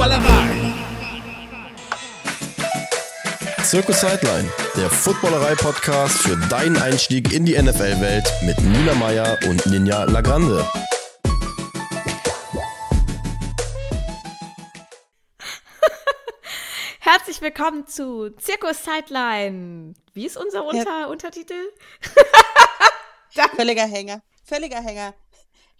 Footballerei. Circus Sideline, der Footballerei-Podcast für deinen Einstieg in die NFL-Welt mit Nina Meyer und Ninja Lagrande. Herzlich willkommen zu Circus Sideline. Wie ist unser Unter Untertitel? Völliger Hänger. Völliger Hänger.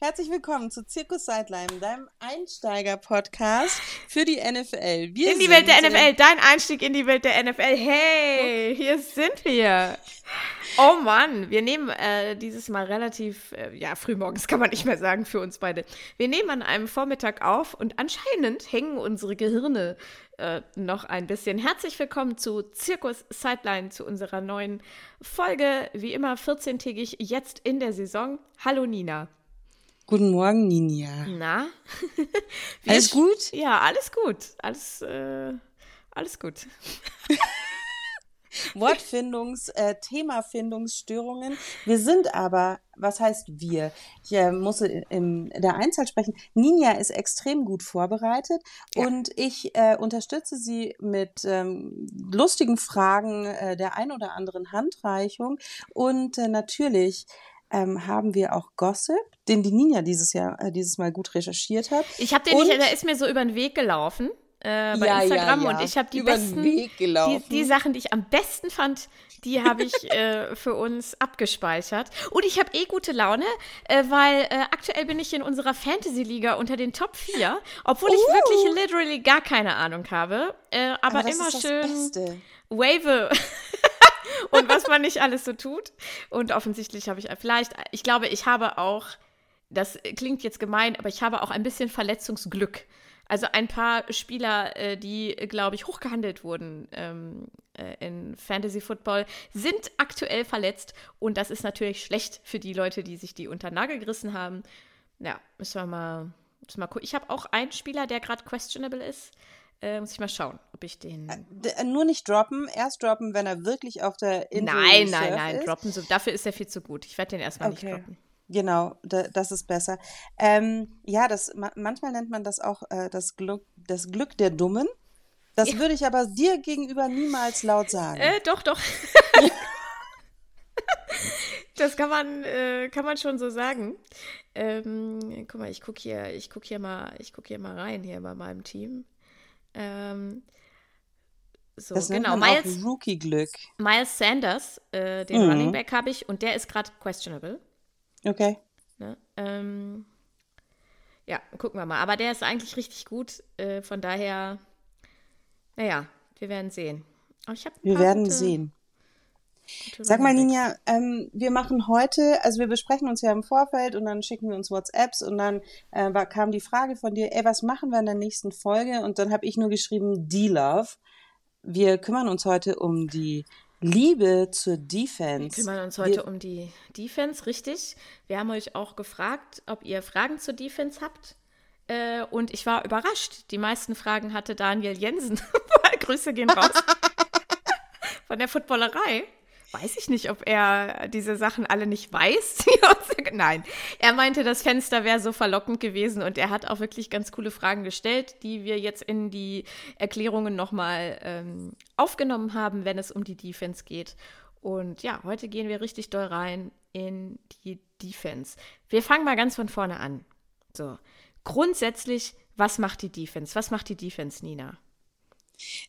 Herzlich willkommen zu Circus Sideline, deinem Einsteiger-Podcast für die NFL. Wir in die Welt der NFL, dein Einstieg in die Welt der NFL. Hey, hier sind wir. Oh Mann, wir nehmen äh, dieses Mal relativ, äh, ja, frühmorgens kann man nicht mehr sagen für uns beide. Wir nehmen an einem Vormittag auf und anscheinend hängen unsere Gehirne äh, noch ein bisschen. Herzlich willkommen zu Circus Sideline, zu unserer neuen Folge. Wie immer 14-tägig jetzt in der Saison. Hallo Nina. Guten Morgen, Ninja. Na? alles gut? Ja, alles gut. Alles, äh, alles gut. Wortfindungs-, äh, Themafindungsstörungen. Wir sind aber, was heißt wir? Ich äh, muss in der Einzahl sprechen. Ninja ist extrem gut vorbereitet ja. und ich äh, unterstütze sie mit ähm, lustigen Fragen äh, der ein oder anderen Handreichung und äh, natürlich ähm, haben wir auch Gossip, den die Ninja dieses Jahr, äh, dieses Mal gut recherchiert hat. Ich habe den und, nicht, der ist mir so über den Weg gelaufen. Äh, bei ja, Instagram ja, ja. und ich habe die Über besten, die, die, Sachen, die ich am besten fand, die habe ich äh, für uns abgespeichert. Und ich habe eh gute Laune, äh, weil äh, aktuell bin ich in unserer Fantasy-Liga unter den Top 4, obwohl uh. ich wirklich literally gar keine Ahnung habe. Äh, aber, aber immer schön wave und was man nicht alles so tut. Und offensichtlich habe ich vielleicht, ich glaube, ich habe auch, das klingt jetzt gemein, aber ich habe auch ein bisschen Verletzungsglück. Also ein paar Spieler, äh, die, glaube ich, hochgehandelt wurden ähm, äh, in Fantasy Football, sind aktuell verletzt. Und das ist natürlich schlecht für die Leute, die sich die unter Nagel gerissen haben. Ja, müssen wir mal, müssen wir mal gucken. Ich habe auch einen Spieler, der gerade questionable ist. Äh, muss ich mal schauen, ob ich den. Äh, nur nicht droppen, erst droppen, wenn er wirklich auf der Insel Nein, nein, nein, ist. droppen. So, dafür ist er viel zu gut. Ich werde den erstmal okay. nicht droppen. Genau, da, das ist besser. Ähm, ja, das, manchmal nennt man das auch äh, das, Glück, das Glück der Dummen. Das ja. würde ich aber dir gegenüber niemals laut sagen. Äh, doch, doch. das kann man, äh, kann man schon so sagen. Ähm, guck mal, ich gucke hier, guck hier, guck hier mal rein hier bei meinem Team. Ähm, so, das genau. Miles, Rookie-Glück. Miles Sanders, äh, den mhm. Running Back habe ich und der ist gerade questionable. Okay. Ne? Ähm, ja, gucken wir mal. Aber der ist eigentlich richtig gut. Äh, von daher, naja, wir werden sehen. wir werden gute, sehen. Sag mal, Ninja, ähm, wir machen heute, also wir besprechen uns ja im Vorfeld und dann schicken wir uns WhatsApps und dann äh, war, kam die Frage von dir, ey, was machen wir in der nächsten Folge? Und dann habe ich nur geschrieben, D-Love. Wir kümmern uns heute um die Liebe zur Defense. Wir kümmern uns heute wir, um die Defense, richtig. Wir haben euch auch gefragt, ob ihr Fragen zur Defense habt. Äh, und ich war überrascht. Die meisten Fragen hatte Daniel Jensen. Grüße gehen raus. Von der Footballerei weiß ich nicht, ob er diese Sachen alle nicht weiß. Nein, er meinte, das Fenster wäre so verlockend gewesen und er hat auch wirklich ganz coole Fragen gestellt, die wir jetzt in die Erklärungen nochmal ähm, aufgenommen haben, wenn es um die Defense geht. Und ja, heute gehen wir richtig doll rein in die Defense. Wir fangen mal ganz von vorne an. So, grundsätzlich, was macht die Defense? Was macht die Defense, Nina?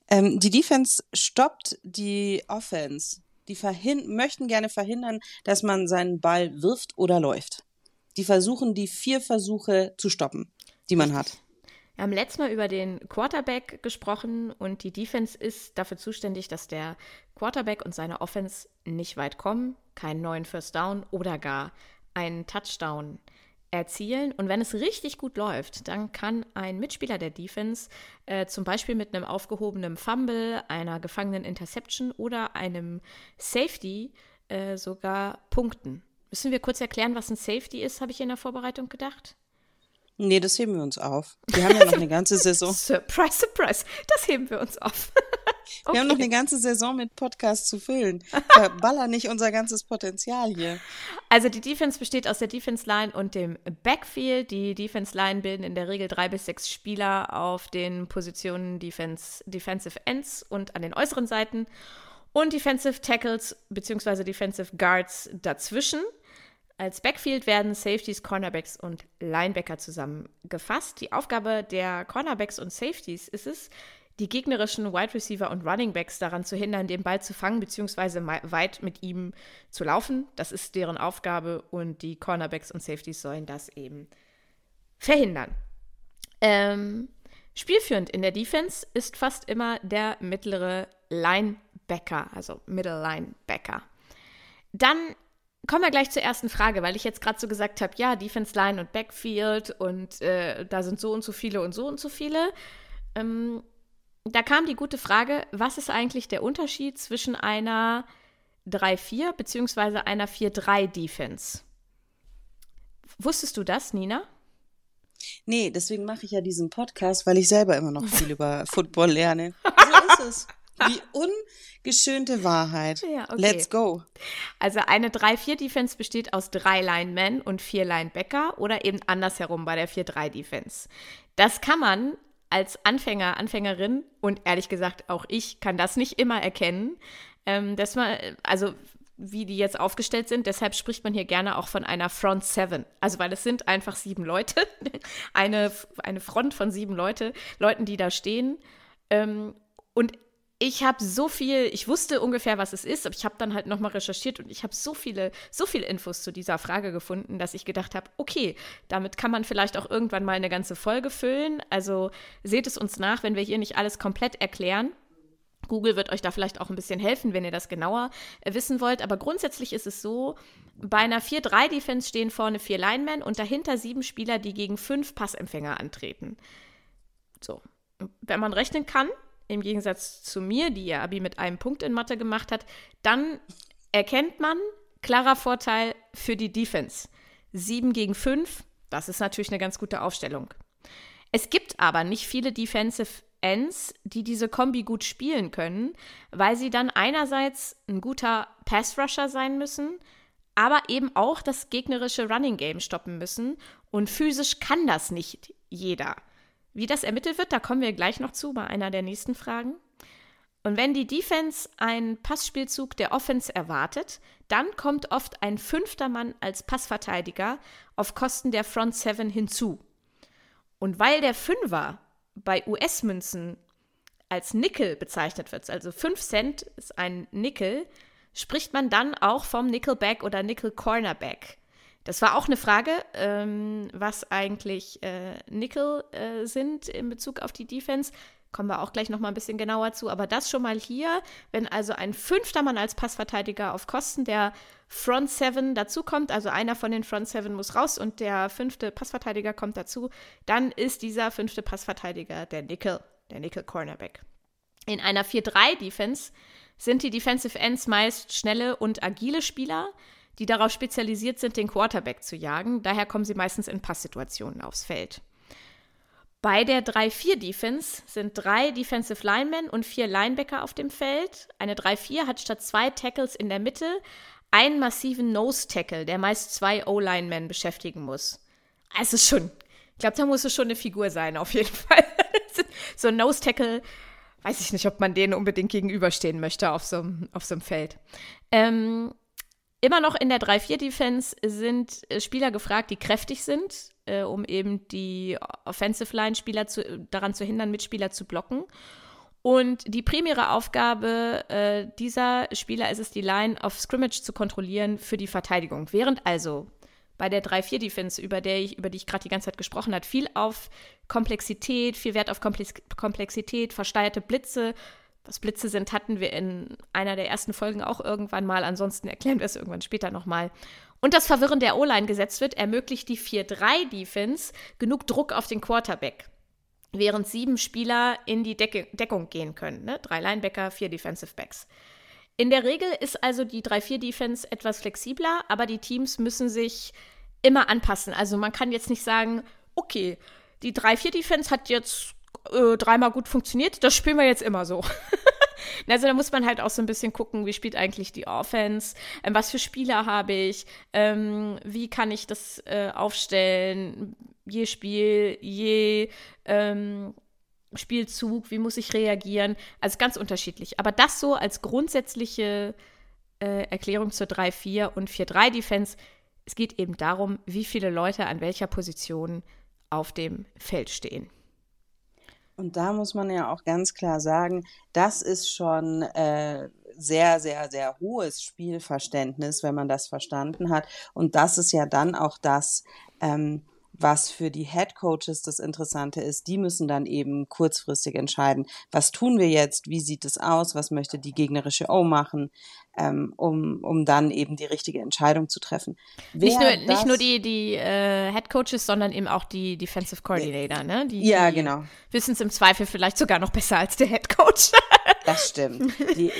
Ähm, die Defense stoppt die Offense die möchten gerne verhindern, dass man seinen Ball wirft oder läuft. Die versuchen, die vier Versuche zu stoppen, die man hat. Wir haben letztes Mal über den Quarterback gesprochen und die Defense ist dafür zuständig, dass der Quarterback und seine Offense nicht weit kommen, keinen neuen First Down oder gar einen Touchdown erzielen. Und wenn es richtig gut läuft, dann kann ein Mitspieler der Defense äh, zum Beispiel mit einem aufgehobenen Fumble, einer gefangenen Interception oder einem Safety äh, sogar punkten. Müssen wir kurz erklären, was ein Safety ist, habe ich in der Vorbereitung gedacht? Nee, das heben wir uns auf. Wir haben ja noch eine ganze Saison. surprise, surprise. Das heben wir uns auf. Wir haben noch eine ganze Saison mit Podcasts zu füllen. Baller nicht unser ganzes Potenzial hier. Also die Defense besteht aus der Defense Line und dem Backfield. Die Defense Line bilden in der Regel drei bis sechs Spieler auf den Positionen Defense, Defensive Ends und an den äußeren Seiten und Defensive Tackles bzw. Defensive Guards dazwischen. Als Backfield werden Safeties, Cornerbacks und Linebacker zusammengefasst. Die Aufgabe der Cornerbacks und Safeties ist es, die gegnerischen Wide Receiver und Running Backs daran zu hindern, den Ball zu fangen bzw. weit mit ihm zu laufen. Das ist deren Aufgabe und die Cornerbacks und Safeties sollen das eben verhindern. Ähm, spielführend in der Defense ist fast immer der mittlere Linebacker, also Middle Linebacker. Dann kommen wir gleich zur ersten Frage, weil ich jetzt gerade so gesagt habe, ja, Defense Line und Backfield und äh, da sind so und so viele und so und so viele. Ähm, da kam die gute Frage, was ist eigentlich der Unterschied zwischen einer 3-4 bzw. einer 4-3-Defense? Wusstest du das, Nina? Nee, deswegen mache ich ja diesen Podcast, weil ich selber immer noch viel über Football lerne. So ist es. Die ungeschönte Wahrheit. Ja, okay. Let's go. Also eine 3-4-Defense besteht aus drei Linemen und vier Linebacker oder eben andersherum bei der 4-3-Defense. Das kann man als Anfänger, Anfängerin und ehrlich gesagt auch ich kann das nicht immer erkennen, ähm, dass man, also wie die jetzt aufgestellt sind. Deshalb spricht man hier gerne auch von einer Front Seven. Also weil es sind einfach sieben Leute, eine, eine Front von sieben Leute, Leuten, die da stehen. Ähm, und ich habe so viel, ich wusste ungefähr, was es ist, aber ich habe dann halt nochmal recherchiert und ich habe so viele, so viele Infos zu dieser Frage gefunden, dass ich gedacht habe, okay, damit kann man vielleicht auch irgendwann mal eine ganze Folge füllen. Also seht es uns nach, wenn wir hier nicht alles komplett erklären. Google wird euch da vielleicht auch ein bisschen helfen, wenn ihr das genauer äh, wissen wollt. Aber grundsätzlich ist es so, bei einer 4-3-Defense stehen vorne vier Linemen und dahinter sieben Spieler, die gegen fünf Passempfänger antreten. So, wenn man rechnen kann, im Gegensatz zu mir, die ihr Abi mit einem Punkt in Mathe gemacht hat, dann erkennt man, klarer Vorteil für die Defense. 7 gegen 5, das ist natürlich eine ganz gute Aufstellung. Es gibt aber nicht viele Defensive Ends, die diese Kombi gut spielen können, weil sie dann einerseits ein guter Pass-Rusher sein müssen, aber eben auch das gegnerische Running Game stoppen müssen. Und physisch kann das nicht jeder. Wie das ermittelt wird, da kommen wir gleich noch zu bei einer der nächsten Fragen. Und wenn die Defense einen Passspielzug der Offense erwartet, dann kommt oft ein fünfter Mann als Passverteidiger auf Kosten der Front Seven hinzu. Und weil der Fünfer bei US-Münzen als Nickel bezeichnet wird, also 5 Cent ist ein Nickel, spricht man dann auch vom Nickelback oder Nickel Cornerback. Das war auch eine Frage, ähm, was eigentlich äh, Nickel äh, sind in Bezug auf die Defense. Kommen wir auch gleich noch mal ein bisschen genauer zu. Aber das schon mal hier, wenn also ein fünfter Mann als Passverteidiger auf Kosten der Front Seven dazukommt, also einer von den Front Seven muss raus und der fünfte Passverteidiger kommt dazu, dann ist dieser fünfte Passverteidiger der Nickel, der Nickel Cornerback. In einer 4-3-Defense sind die Defensive Ends meist schnelle und agile Spieler die darauf spezialisiert sind, den Quarterback zu jagen. Daher kommen sie meistens in Passsituationen aufs Feld. Bei der 3-4-Defense sind drei Defensive Linemen und vier Linebacker auf dem Feld. Eine 3-4 hat statt zwei Tackles in der Mitte einen massiven Nose-Tackle, der meist zwei O-Linemen beschäftigen muss. Also schon, ich glaube, da muss es schon eine Figur sein, auf jeden Fall. so ein Nose-Tackle, weiß ich nicht, ob man denen unbedingt gegenüberstehen möchte auf so, auf so einem Feld. Ähm, Immer noch in der 3-4-Defense sind äh, Spieler gefragt, die kräftig sind, äh, um eben die Offensive Line-Spieler daran zu hindern, Mitspieler zu blocken. Und die primäre Aufgabe äh, dieser Spieler ist es, die Line of Scrimmage zu kontrollieren für die Verteidigung. Während also bei der 3-4-Defense, über, über die ich gerade die ganze Zeit gesprochen habe, viel auf Komplexität, viel Wert auf Komplexität, versteuerte Blitze, was Blitze sind, hatten wir in einer der ersten Folgen auch irgendwann mal. Ansonsten erklären wir es irgendwann später nochmal. Und das Verwirren der O-Line gesetzt wird, ermöglicht die 4-3-Defense genug Druck auf den Quarterback. Während sieben Spieler in die Decke Deckung gehen können. Ne? Drei Linebacker, vier Defensive Backs. In der Regel ist also die 3-4-Defense etwas flexibler, aber die Teams müssen sich immer anpassen. Also man kann jetzt nicht sagen, okay, die 3-4-Defense hat jetzt äh, dreimal gut funktioniert, das spielen wir jetzt immer so. Also da muss man halt auch so ein bisschen gucken, wie spielt eigentlich die Offense, ähm, was für Spieler habe ich, ähm, wie kann ich das äh, aufstellen, je Spiel, je ähm, Spielzug, wie muss ich reagieren. Also ganz unterschiedlich. Aber das so als grundsätzliche äh, Erklärung zur 3-4 und 4-3-Defense. Es geht eben darum, wie viele Leute an welcher Position auf dem Feld stehen. Und da muss man ja auch ganz klar sagen, das ist schon äh, sehr, sehr, sehr hohes Spielverständnis, wenn man das verstanden hat. Und das ist ja dann auch das, ähm, was für die Head Coaches das Interessante ist, die müssen dann eben kurzfristig entscheiden, was tun wir jetzt, wie sieht es aus, was möchte die gegnerische O machen, ähm, um, um dann eben die richtige Entscheidung zu treffen. Wer nicht nur, nicht nur die, die äh, Head Coaches, sondern eben auch die Defensive Coordinator, ne? Die, ja, die genau. Wissen es im Zweifel vielleicht sogar noch besser als der Head Coach. Das stimmt. Die,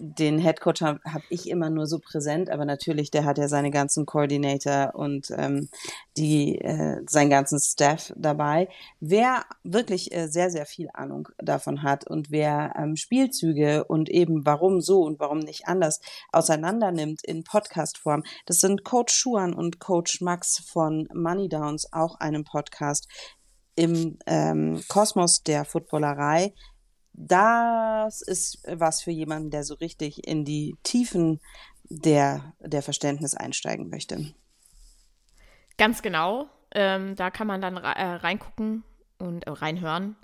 den Headcoach habe hab ich immer nur so präsent, aber natürlich, der hat ja seine ganzen Coordinator und ähm, die, äh, seinen ganzen Staff dabei. Wer wirklich äh, sehr, sehr viel Ahnung davon hat und wer ähm, Spielzüge und eben warum so und warum nicht anders auseinander nimmt in Podcast-Form, das sind Coach Schuan und Coach Max von Money Downs, auch einem Podcast im ähm, Kosmos der Footballerei das ist was für jemanden, der so richtig in die Tiefen der, der Verständnis einsteigen möchte. Ganz genau. Ähm, da kann man dann äh, reingucken und äh, reinhören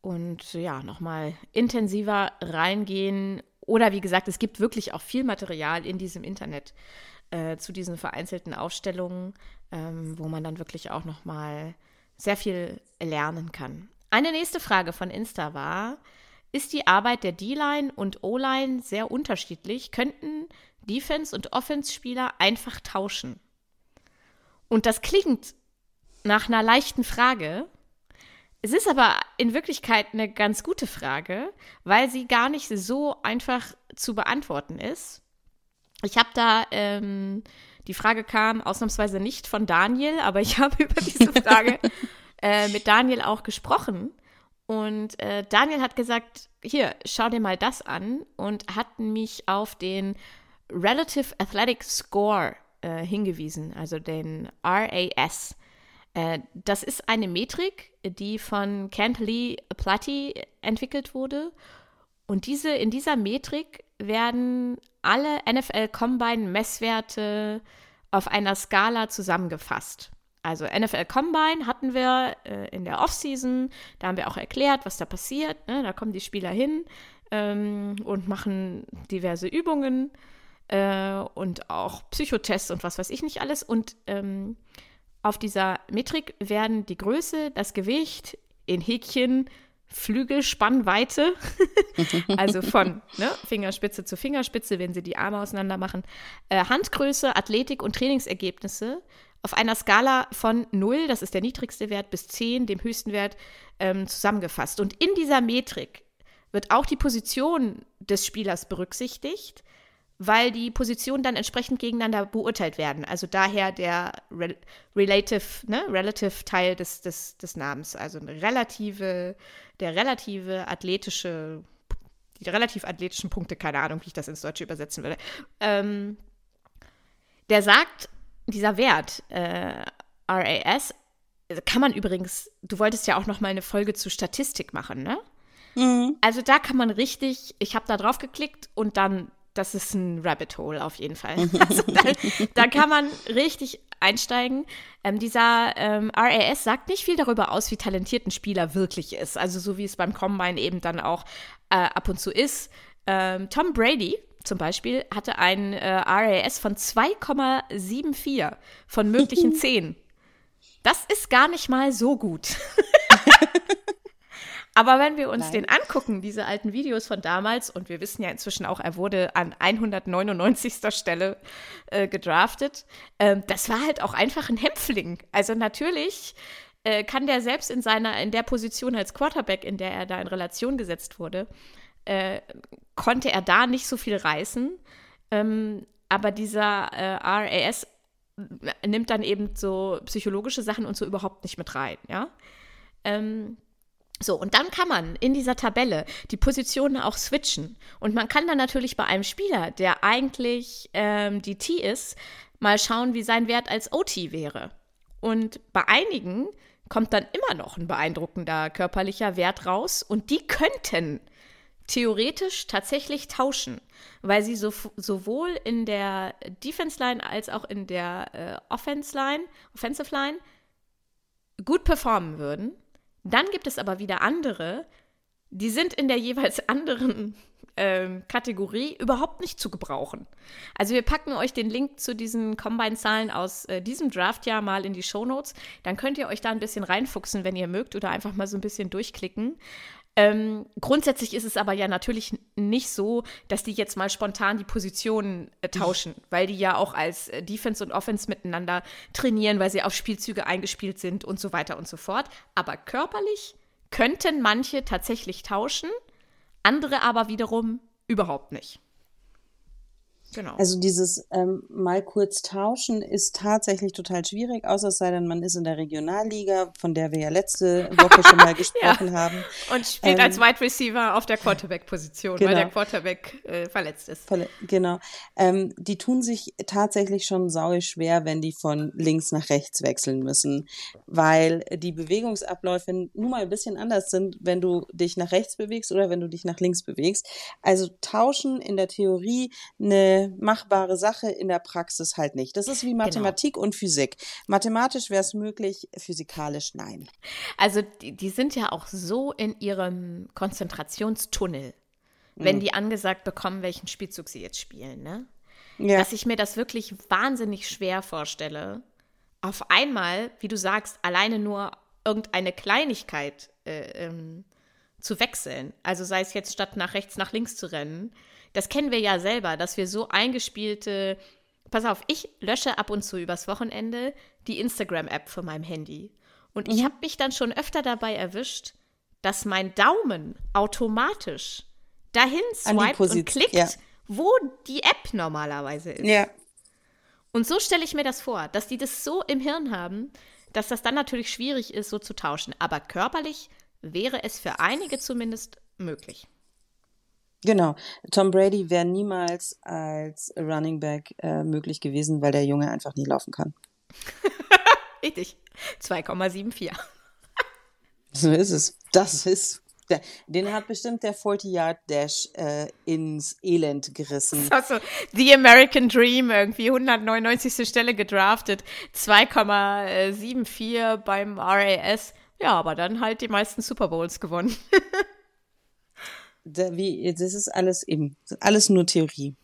und ja, nochmal intensiver reingehen. Oder wie gesagt, es gibt wirklich auch viel Material in diesem Internet äh, zu diesen vereinzelten Aufstellungen, ähm, wo man dann wirklich auch nochmal sehr viel lernen kann. Eine nächste Frage von Insta war, ist die Arbeit der D-Line und O-Line sehr unterschiedlich, könnten Defense- und Offense-Spieler einfach tauschen. Und das klingt nach einer leichten Frage. Es ist aber in Wirklichkeit eine ganz gute Frage, weil sie gar nicht so einfach zu beantworten ist. Ich habe da, ähm, die Frage kam ausnahmsweise nicht von Daniel, aber ich habe über diese Frage äh, mit Daniel auch gesprochen. Und äh, Daniel hat gesagt, hier, schau dir mal das an und hat mich auf den Relative Athletic Score äh, hingewiesen, also den RAS. Äh, das ist eine Metrik, die von Kent Lee Platy entwickelt wurde. Und diese, in dieser Metrik werden alle NFL Combine Messwerte auf einer Skala zusammengefasst. Also NFL Combine hatten wir äh, in der Offseason, da haben wir auch erklärt, was da passiert. Ne? Da kommen die Spieler hin ähm, und machen diverse Übungen äh, und auch Psychotests und was weiß ich nicht alles. Und ähm, auf dieser Metrik werden die Größe, das Gewicht in Häkchen, Flügelspannweite, also von ne, Fingerspitze zu Fingerspitze, wenn sie die Arme auseinander machen, äh, Handgröße, Athletik und Trainingsergebnisse auf einer Skala von 0, das ist der niedrigste Wert, bis 10, dem höchsten Wert, ähm, zusammengefasst. Und in dieser Metrik wird auch die Position des Spielers berücksichtigt, weil die Positionen dann entsprechend gegeneinander beurteilt werden. Also daher der Re Relative, ne, Relative Teil des, des, des Namens, also eine relative, der relative athletische, die relativ athletischen Punkte, keine Ahnung, wie ich das ins Deutsche übersetzen würde. Ähm, der sagt, dieser Wert, äh, RAS, kann man übrigens, du wolltest ja auch noch mal eine Folge zu Statistik machen, ne? Mhm. Also da kann man richtig, ich habe da drauf geklickt und dann, das ist ein Rabbit Hole auf jeden Fall. Also da, da kann man richtig einsteigen. Ähm, dieser ähm, RAS sagt nicht viel darüber aus, wie talentiert ein Spieler wirklich ist. Also so wie es beim Combine eben dann auch äh, ab und zu ist. Ähm, Tom Brady, zum Beispiel hatte ein äh, RAS von 2,74 von möglichen 10. Das ist gar nicht mal so gut. Aber wenn wir uns Nein. den angucken, diese alten Videos von damals, und wir wissen ja inzwischen auch, er wurde an 199. Stelle äh, gedraftet, äh, das war halt auch einfach ein Hämpfling. Also natürlich äh, kann der selbst in seiner, in der Position als Quarterback, in der er da in Relation gesetzt wurde, äh, konnte er da nicht so viel reißen. Ähm, aber dieser äh, RAS nimmt dann eben so psychologische Sachen und so überhaupt nicht mit rein, ja. Ähm, So, und dann kann man in dieser Tabelle die Positionen auch switchen. Und man kann dann natürlich bei einem Spieler, der eigentlich ähm, die T ist, mal schauen, wie sein Wert als OT wäre. Und bei einigen kommt dann immer noch ein beeindruckender körperlicher Wert raus und die könnten theoretisch tatsächlich tauschen, weil sie so, sowohl in der Defense Line als auch in der äh, Offense Line, Offensive Line gut performen würden. Dann gibt es aber wieder andere, die sind in der jeweils anderen ähm, Kategorie überhaupt nicht zu gebrauchen. Also wir packen euch den Link zu diesen Combine-Zahlen aus äh, diesem Draftjahr mal in die Shownotes. Dann könnt ihr euch da ein bisschen reinfuchsen, wenn ihr mögt, oder einfach mal so ein bisschen durchklicken. Ähm, grundsätzlich ist es aber ja natürlich nicht so, dass die jetzt mal spontan die Positionen äh, tauschen, weil die ja auch als äh, Defense und Offense miteinander trainieren, weil sie auf Spielzüge eingespielt sind und so weiter und so fort. Aber körperlich könnten manche tatsächlich tauschen andere aber wiederum überhaupt nicht. Genau. Also dieses ähm, mal kurz tauschen ist tatsächlich total schwierig, außer es sei denn, man ist in der Regionalliga, von der wir ja letzte Woche schon mal gesprochen ja. haben. Und spielt ähm, als Wide Receiver auf der Quarterback-Position, genau. weil der Quarterback äh, verletzt ist. Verle genau. Ähm, die tun sich tatsächlich schon sau schwer, wenn die von links nach rechts wechseln müssen, weil die Bewegungsabläufe nun mal ein bisschen anders sind, wenn du dich nach rechts bewegst oder wenn du dich nach links bewegst. Also tauschen in der Theorie eine machbare Sache, in der Praxis halt nicht. Das ist wie genau. Mathematik genau. und Physik. Mathematisch wäre es möglich, physikalisch nein. Also die, die, sind ja auch so in ihrem Konzentrationstunnel, wenn mhm. die angesagt bekommen, welchen Spielzug sie jetzt spielen, ne? Ja. Dass ich mir das wirklich wahnsinnig schwer vorstelle, auf einmal, wie du sagst, alleine nur irgendeine Kleinigkeit äh, ähm, zu wechseln. Also sei es jetzt statt nach rechts nach links zu rennen, das kennen wir ja selber, dass wir so eingespielte. Pass auf, ich lösche ab und zu übers Wochenende die Instagram-App von meinem Handy. Und ich mhm. habe mich dann schon öfter dabei erwischt, dass mein Daumen automatisch dahin swiped und klickt, ja. wo die App normalerweise ist. Ja. Und so stelle ich mir das vor, dass die das so im Hirn haben, dass das dann natürlich schwierig ist, so zu tauschen. Aber körperlich wäre es für einige zumindest möglich. Genau. Tom Brady wäre niemals als Running Back äh, möglich gewesen, weil der Junge einfach nie laufen kann. Richtig. 2,74. so ist es. Das ist. Der, den hat bestimmt der 40-Yard-Dash äh, ins Elend gerissen. Also, The American Dream, irgendwie 199. Stelle gedraftet, 2,74 beim RAS. Ja, aber dann halt die meisten Super Bowls gewonnen. Da, wie, das ist alles eben, alles nur Theorie.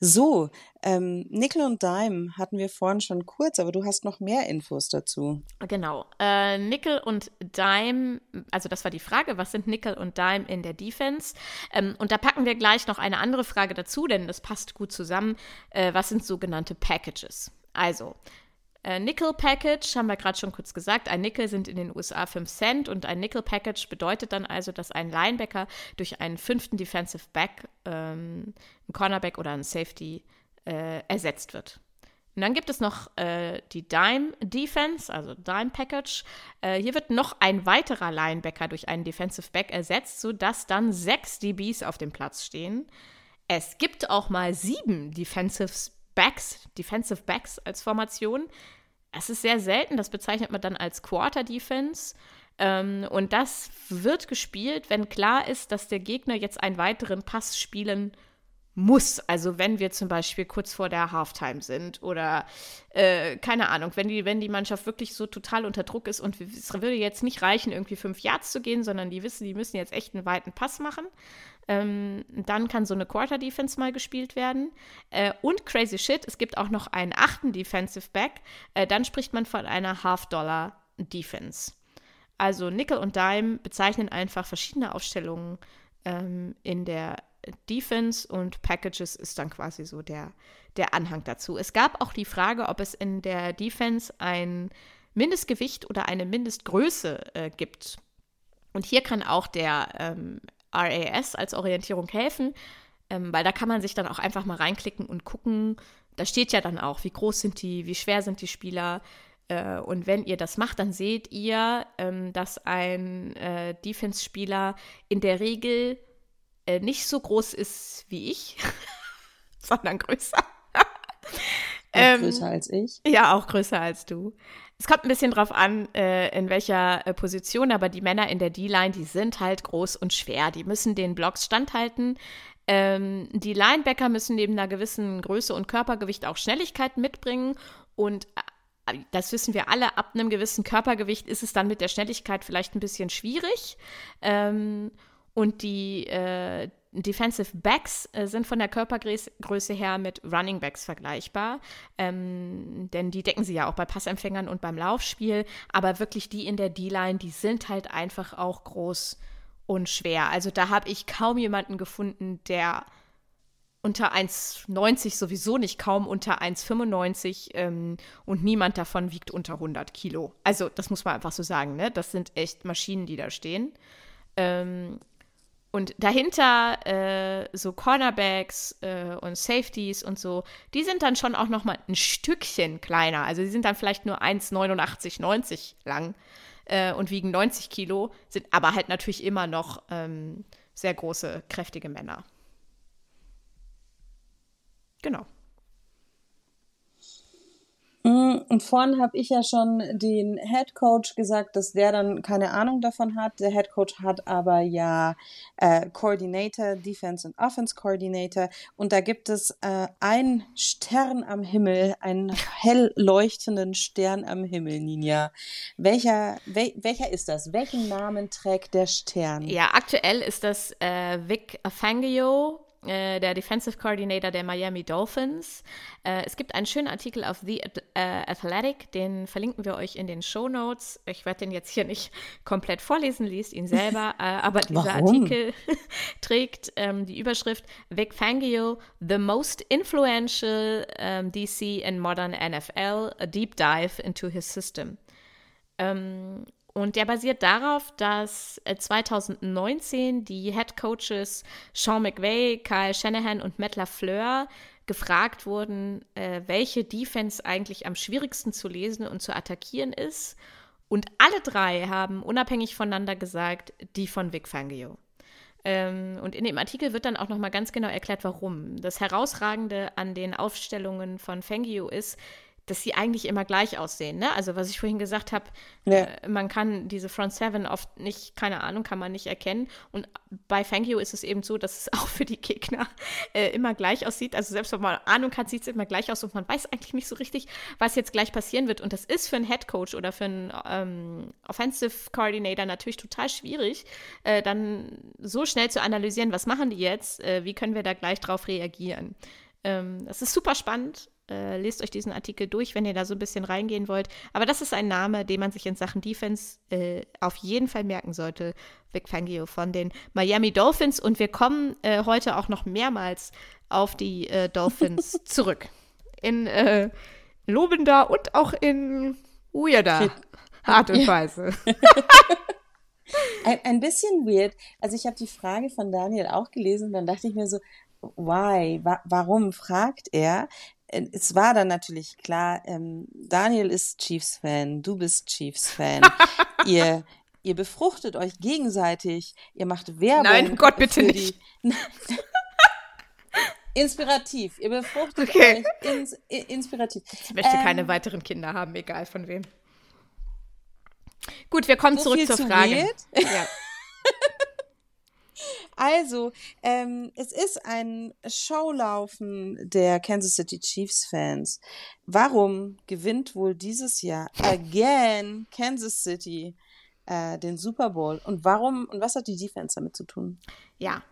So, ähm, Nickel und Dime hatten wir vorhin schon kurz, aber du hast noch mehr Infos dazu. Genau. Äh, Nickel und Dime, also das war die Frage, was sind Nickel und Dime in der Defense? Ähm, und da packen wir gleich noch eine andere Frage dazu, denn das passt gut zusammen. Äh, was sind sogenannte Packages? Also, äh, Nickel Package haben wir gerade schon kurz gesagt. Ein Nickel sind in den USA 5 Cent und ein Nickel Package bedeutet dann also, dass ein Linebacker durch einen fünften Defensive Back, ähm, einen Cornerback oder einen Safety äh, ersetzt wird. Und dann gibt es noch äh, die Dime Defense, also Dime Package. Äh, hier wird noch ein weiterer Linebacker durch einen Defensive Back ersetzt, sodass dann sechs DBs auf dem Platz stehen. Es gibt auch mal sieben Defensive Backs, Defensive Backs als Formation. Es ist sehr selten, das bezeichnet man dann als Quarter Defense. Ähm, und das wird gespielt, wenn klar ist, dass der Gegner jetzt einen weiteren Pass spielen muss. Also wenn wir zum Beispiel kurz vor der Halftime sind oder äh, keine Ahnung, wenn die, wenn die Mannschaft wirklich so total unter Druck ist und es würde jetzt nicht reichen, irgendwie fünf Yards zu gehen, sondern die wissen, die müssen jetzt echt einen weiten Pass machen. Ähm, dann kann so eine Quarter Defense mal gespielt werden. Äh, und crazy shit, es gibt auch noch einen achten Defensive Back. Äh, dann spricht man von einer Half-Dollar Defense. Also Nickel und Dime bezeichnen einfach verschiedene Aufstellungen ähm, in der Defense und Packages ist dann quasi so der, der Anhang dazu. Es gab auch die Frage, ob es in der Defense ein Mindestgewicht oder eine Mindestgröße äh, gibt. Und hier kann auch der ähm, RAS als Orientierung helfen, ähm, weil da kann man sich dann auch einfach mal reinklicken und gucken. Da steht ja dann auch, wie groß sind die, wie schwer sind die Spieler. Äh, und wenn ihr das macht, dann seht ihr, ähm, dass ein äh, Defense-Spieler in der Regel äh, nicht so groß ist wie ich, sondern größer. Ähm, größer als ich? Ja, auch größer als du. Es kommt ein bisschen drauf an, äh, in welcher äh, Position, aber die Männer in der D-Line, die sind halt groß und schwer. Die müssen den Blocks standhalten. Ähm, die Linebacker müssen neben einer gewissen Größe und Körpergewicht auch Schnelligkeit mitbringen. Und äh, das wissen wir alle, ab einem gewissen Körpergewicht ist es dann mit der Schnelligkeit vielleicht ein bisschen schwierig. Ähm, und die, äh, Defensive Backs äh, sind von der Körpergröße her mit Running Backs vergleichbar, ähm, denn die decken sie ja auch bei Passempfängern und beim Laufspiel, aber wirklich die in der D-Line, die sind halt einfach auch groß und schwer. Also da habe ich kaum jemanden gefunden, der unter 1,90 sowieso nicht, kaum unter 1,95 ähm, und niemand davon wiegt unter 100 Kilo. Also das muss man einfach so sagen, ne? Das sind echt Maschinen, die da stehen. Ähm, und dahinter äh, so Cornerbacks äh, und Safeties und so, die sind dann schon auch noch mal ein Stückchen kleiner. Also die sind dann vielleicht nur 1,89, 90 lang äh, und wiegen 90 Kilo, sind aber halt natürlich immer noch ähm, sehr große, kräftige Männer. Genau. Mm, und vorhin habe ich ja schon den Head Coach gesagt, dass der dann keine Ahnung davon hat. Der Head Coach hat aber ja äh, Coordinator, Defense und Offense Coordinator. Und da gibt es äh, einen Stern am Himmel, einen hell leuchtenden Stern am Himmel, Ninja. Welcher, wel, welcher ist das? Welchen Namen trägt der Stern? Ja, aktuell ist das äh, Vic Fangio äh, der Defensive Coordinator der Miami Dolphins. Äh, es gibt einen schönen Artikel auf The äh, Athletic, den verlinken wir euch in den Show Notes. Ich werde den jetzt hier nicht komplett vorlesen, liest ihn selber, aber dieser Warum? Artikel trägt ähm, die Überschrift Vic Fangio, the most influential um, ähm, DC in modern NFL, a deep dive into his system. Ähm, und der basiert darauf, dass 2019 äh, die Head Coaches Sean McVay, Kyle Shanahan und Matt LaFleur gefragt wurden, äh, welche Defense eigentlich am schwierigsten zu lesen und zu attackieren ist. Und alle drei haben unabhängig voneinander gesagt, die von Vic Fangio. Ähm, und in dem Artikel wird dann auch nochmal ganz genau erklärt, warum. Das Herausragende an den Aufstellungen von Fangio ist, dass sie eigentlich immer gleich aussehen. Ne? Also was ich vorhin gesagt habe, ja. äh, man kann diese Front Seven oft nicht, keine Ahnung, kann man nicht erkennen. Und bei Fangio ist es eben so, dass es auch für die Gegner äh, immer gleich aussieht. Also selbst wenn man Ahnung hat, sieht es immer gleich aus und man weiß eigentlich nicht so richtig, was jetzt gleich passieren wird. Und das ist für einen Head Coach oder für einen ähm, Offensive Coordinator natürlich total schwierig, äh, dann so schnell zu analysieren, was machen die jetzt, äh, wie können wir da gleich drauf reagieren. Ähm, das ist super spannend äh, lest euch diesen Artikel durch, wenn ihr da so ein bisschen reingehen wollt. Aber das ist ein Name, den man sich in Sachen Defense äh, auf jeden Fall merken sollte. Vic Fangio von den Miami Dolphins. Und wir kommen äh, heute auch noch mehrmals auf die äh, Dolphins zurück. In äh, lobender und auch in weirder Art und Weise. ein, ein bisschen weird. Also ich habe die Frage von Daniel auch gelesen, dann dachte ich mir so, why, wa warum fragt er? Äh, es war dann natürlich klar, ähm, Daniel ist Chiefs-Fan, du bist Chiefs-Fan. ihr, ihr befruchtet euch gegenseitig, ihr macht Werbung. Nein, Gott, bitte nicht. inspirativ, ihr befruchtet okay. euch ins, inspirativ. Ich möchte ähm, keine weiteren Kinder haben, egal von wem. Gut, wir kommen so zurück zur zu Frage. Ja. Also, ähm, es ist ein Showlaufen der Kansas City Chiefs Fans. Warum gewinnt wohl dieses Jahr again Kansas City äh, den Super Bowl? Und warum und was hat die Defense damit zu tun? Ja,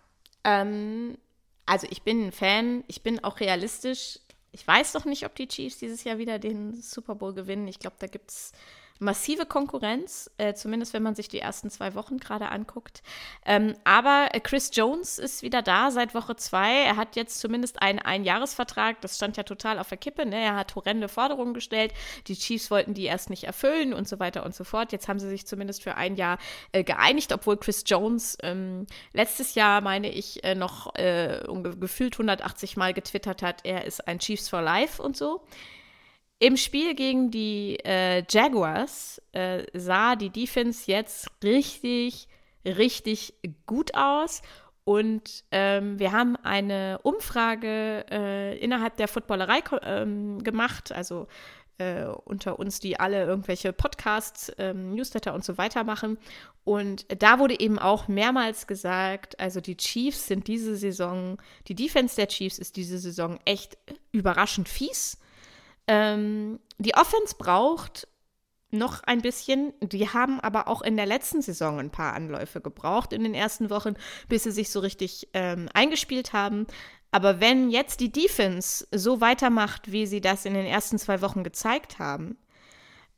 ähm, also ich bin ein Fan, ich bin auch realistisch. Ich weiß doch nicht, ob die Chiefs dieses Jahr wieder den Super Bowl gewinnen. Ich glaube, da gibt es massive Konkurrenz, äh, zumindest wenn man sich die ersten zwei Wochen gerade anguckt. Ähm, aber äh, Chris Jones ist wieder da seit Woche zwei. Er hat jetzt zumindest einen Einjahresvertrag. Das stand ja total auf der Kippe. Ne? Er hat horrende Forderungen gestellt. Die Chiefs wollten die erst nicht erfüllen und so weiter und so fort. Jetzt haben sie sich zumindest für ein Jahr äh, geeinigt, obwohl Chris Jones ähm, letztes Jahr, meine ich, äh, noch äh, gefühlt 180 Mal getwittert hat, er ist ein Chiefs for Life und so. Im Spiel gegen die äh, Jaguars äh, sah die Defense jetzt richtig, richtig gut aus. Und ähm, wir haben eine Umfrage äh, innerhalb der Footballerei ähm, gemacht, also äh, unter uns, die alle irgendwelche Podcasts, ähm, Newsletter und so weiter machen. Und da wurde eben auch mehrmals gesagt, also die Chiefs sind diese Saison, die Defense der Chiefs ist diese Saison echt überraschend fies. Ähm, die Offense braucht noch ein bisschen. Die haben aber auch in der letzten Saison ein paar Anläufe gebraucht in den ersten Wochen, bis sie sich so richtig ähm, eingespielt haben. Aber wenn jetzt die Defense so weitermacht, wie sie das in den ersten zwei Wochen gezeigt haben,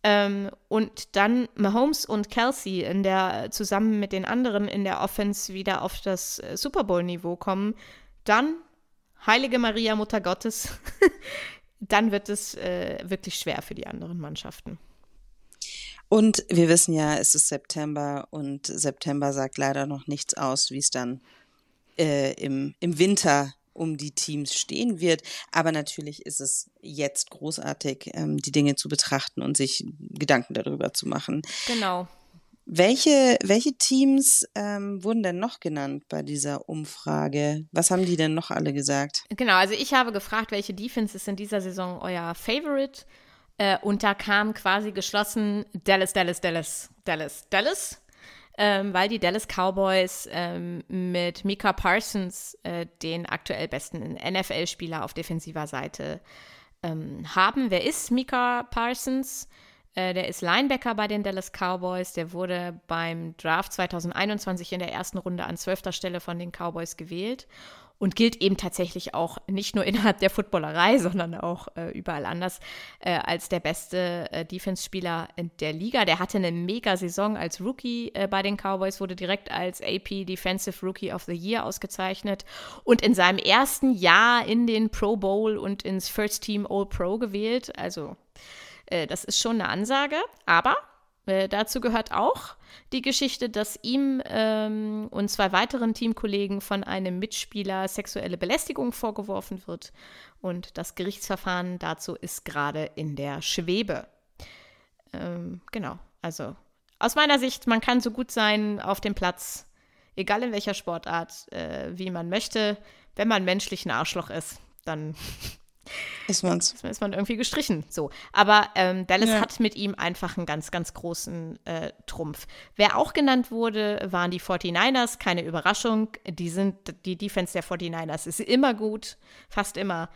ähm, und dann Mahomes und Kelsey in der, zusammen mit den anderen in der Offense wieder auf das äh, Super Bowl-Niveau kommen, dann, Heilige Maria, Mutter Gottes, dann wird es äh, wirklich schwer für die anderen Mannschaften. Und wir wissen ja, es ist September und September sagt leider noch nichts aus, wie es dann äh, im, im Winter um die Teams stehen wird. Aber natürlich ist es jetzt großartig, ähm, die Dinge zu betrachten und sich Gedanken darüber zu machen. Genau. Welche, welche Teams ähm, wurden denn noch genannt bei dieser Umfrage? Was haben die denn noch alle gesagt? Genau, also ich habe gefragt, welche Defense ist in dieser Saison euer Favorite? Äh, und da kam quasi geschlossen Dallas, Dallas, Dallas, Dallas, Dallas. Ähm, weil die Dallas Cowboys ähm, mit Mika Parsons äh, den aktuell besten NFL-Spieler auf defensiver Seite ähm, haben. Wer ist Mika Parsons? Äh, der ist Linebacker bei den Dallas Cowboys. Der wurde beim Draft 2021 in der ersten Runde an zwölfter Stelle von den Cowboys gewählt und gilt eben tatsächlich auch nicht nur innerhalb der Footballerei, sondern auch äh, überall anders äh, als der beste äh, Defense-Spieler der Liga. Der hatte eine Mega-Saison als Rookie äh, bei den Cowboys, wurde direkt als AP Defensive Rookie of the Year ausgezeichnet und in seinem ersten Jahr in den Pro Bowl und ins First Team All Pro gewählt. Also äh, das ist schon eine Ansage, aber äh, dazu gehört auch die Geschichte, dass ihm ähm, und zwei weiteren Teamkollegen von einem Mitspieler sexuelle Belästigung vorgeworfen wird. Und das Gerichtsverfahren dazu ist gerade in der Schwebe. Ähm, genau, also aus meiner Sicht, man kann so gut sein auf dem Platz, egal in welcher Sportart, äh, wie man möchte. Wenn man menschlich ein Arschloch ist, dann ist, man's. ist man irgendwie gestrichen. So. Aber ähm, Dallas ja. hat mit ihm einfach einen ganz, ganz großen äh, Trumpf. Wer auch genannt wurde, waren die 49ers. Keine Überraschung. Die sind, die Defense der 49ers ist immer gut, fast immer.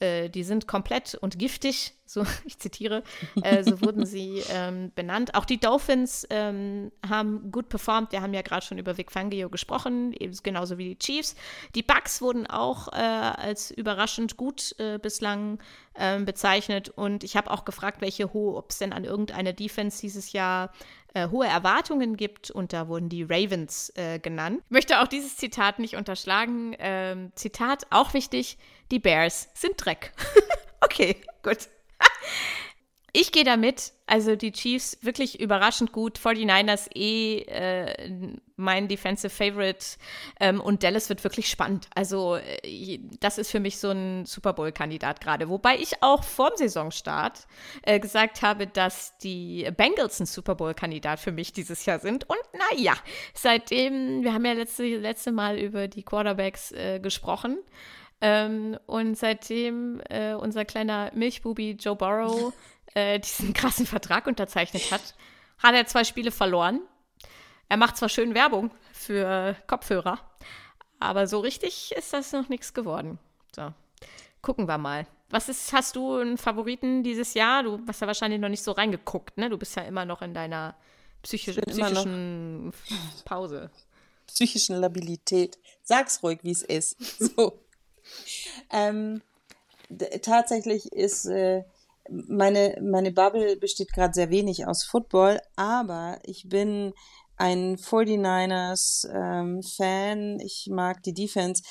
Äh, die sind komplett und giftig, so ich zitiere, äh, so wurden sie ähm, benannt. Auch die Dolphins ähm, haben gut performt. Wir haben ja gerade schon über Vic Fangio gesprochen, genauso wie die Chiefs. Die Bucks wurden auch äh, als überraschend gut äh, bislang ähm, bezeichnet. Und ich habe auch gefragt, welche ob es denn an irgendeine Defense dieses Jahr äh, hohe Erwartungen gibt und da wurden die Ravens äh, genannt. Ich möchte auch dieses Zitat nicht unterschlagen. Ähm, Zitat, auch wichtig, die Bears sind Dreck. okay, gut. Ich gehe damit, also die Chiefs wirklich überraschend gut, 49ers eh äh, mein Defensive Favorite ähm, und Dallas wird wirklich spannend. Also äh, das ist für mich so ein Super Bowl-Kandidat gerade. Wobei ich auch vorm Saisonstart äh, gesagt habe, dass die Bengals ein Super Bowl-Kandidat für mich dieses Jahr sind. Und naja, seitdem, wir haben ja letzte, letzte Mal über die Quarterbacks äh, gesprochen. Ähm, und seitdem äh, unser kleiner Milchbubi Joe Burrow äh, diesen krassen Vertrag unterzeichnet hat, hat er zwei Spiele verloren. Er macht zwar schön Werbung für Kopfhörer, aber so richtig ist das noch nichts geworden. So, gucken wir mal. Was ist, hast du einen Favoriten dieses Jahr? Du hast ja wahrscheinlich noch nicht so reingeguckt, ne? Du bist ja immer noch in deiner psychisch psychischen Pause. Psychischen Labilität. Sag's ruhig, wie es ist. So. ähm, tatsächlich ist äh, meine, meine Bubble besteht gerade sehr wenig aus Football, aber ich bin ein 49ers ähm, Fan. Ich mag die Defense.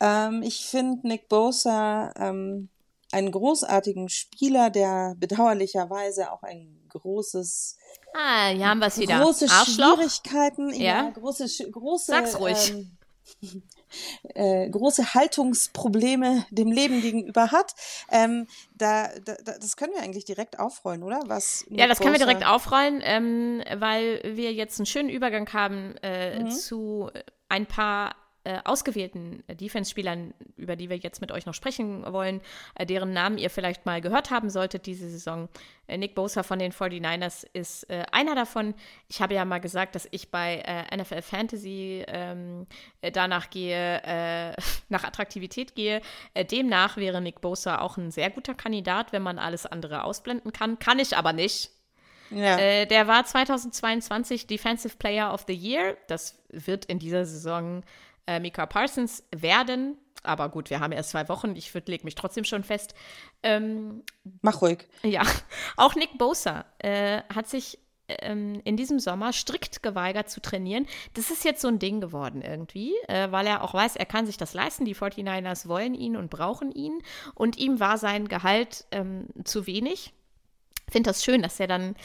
Ähm, ich finde Nick Bosa ähm, einen großartigen Spieler, der bedauerlicherweise auch ein großes Ah, hier haben wir es wieder. Große Arschloch. Schwierigkeiten, ja, ja große, große. Sag's ruhig. Ähm, äh, große Haltungsprobleme dem Leben gegenüber hat. Ähm, da, da, das können wir eigentlich direkt aufrollen, oder? Was ja, das können wir direkt aufrollen, ähm, weil wir jetzt einen schönen Übergang haben äh, mhm. zu ein paar äh, ausgewählten Defense-Spielern, über die wir jetzt mit euch noch sprechen wollen, äh, deren Namen ihr vielleicht mal gehört haben solltet diese Saison. Äh, Nick Bosa von den 49ers ist äh, einer davon. Ich habe ja mal gesagt, dass ich bei äh, NFL Fantasy ähm, danach gehe, nach Attraktivität gehe. demnach wäre Nick Bosa auch ein sehr guter Kandidat, wenn man alles andere ausblenden kann. Kann ich aber nicht. Ja. Äh, der war 2022 Defensive Player of the Year. Das wird in dieser Saison äh, Mika Parsons werden. Aber gut, wir haben erst zwei Wochen. Ich lege mich trotzdem schon fest. Ähm, Mach ruhig. Ja, auch Nick Bosa äh, hat sich ähm, in diesem Sommer strikt geweigert zu trainieren. Das ist jetzt so ein Ding geworden irgendwie, äh, weil er auch weiß, er kann sich das leisten. Die 49ers wollen ihn und brauchen ihn. Und ihm war sein Gehalt ähm, zu wenig. Ich finde das schön, dass er dann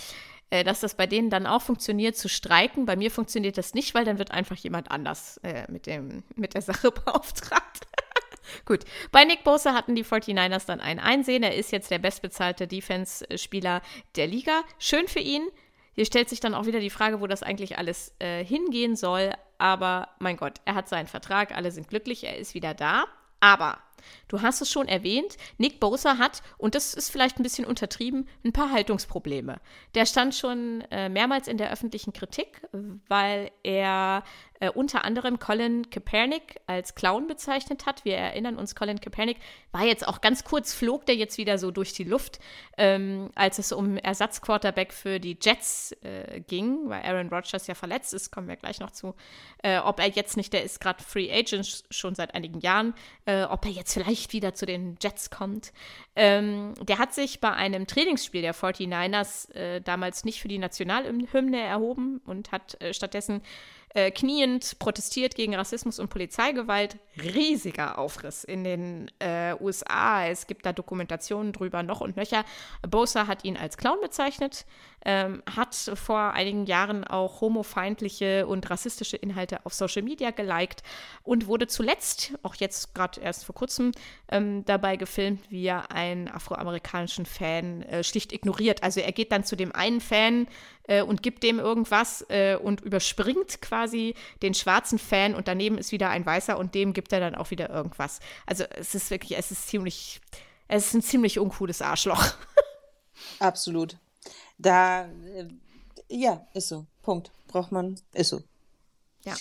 äh, dass das bei denen dann auch funktioniert, zu streiken. Bei mir funktioniert das nicht, weil dann wird einfach jemand anders äh, mit, dem, mit der Sache beauftragt. Gut, bei Nick Bosa hatten die 49ers dann ein Einsehen. Er ist jetzt der bestbezahlte Defense-Spieler der Liga. Schön für ihn. Hier stellt sich dann auch wieder die Frage, wo das eigentlich alles äh, hingehen soll. Aber mein Gott, er hat seinen Vertrag, alle sind glücklich, er ist wieder da. Aber Du hast es schon erwähnt, Nick Bosa hat, und das ist vielleicht ein bisschen untertrieben, ein paar Haltungsprobleme. Der stand schon äh, mehrmals in der öffentlichen Kritik, weil er äh, unter anderem Colin Kaepernick als Clown bezeichnet hat. Wir erinnern uns, Colin Kaepernick war jetzt auch ganz kurz, flog der jetzt wieder so durch die Luft, ähm, als es um Ersatzquarterback für die Jets äh, ging, weil Aaron Rodgers ja verletzt ist, kommen wir gleich noch zu, äh, ob er jetzt nicht, der ist gerade Free Agent schon seit einigen Jahren, äh, ob er jetzt vielleicht wieder zu den Jets kommt. Ähm, der hat sich bei einem Trainingsspiel der 49ers äh, damals nicht für die Nationalhymne erhoben und hat äh, stattdessen äh, kniend protestiert gegen Rassismus und Polizeigewalt. Riesiger Aufriss in den äh, USA. Es gibt da Dokumentationen drüber noch und nöcher. Bosa hat ihn als Clown bezeichnet, ähm, hat vor einigen Jahren auch homofeindliche und rassistische Inhalte auf Social Media geliked und wurde zuletzt, auch jetzt gerade erst vor kurzem, ähm, dabei gefilmt, wie er einen afroamerikanischen Fan äh, schlicht ignoriert. Also er geht dann zu dem einen Fan äh, und gibt dem irgendwas äh, und überspringt quasi den schwarzen Fan und daneben ist wieder ein weißer und dem gibt er dann auch wieder irgendwas. Also es ist wirklich, es ist ziemlich, es ist ein ziemlich uncooles Arschloch. Absolut. Da, äh, ja, ist so. Punkt. Braucht man, ist so. Ja.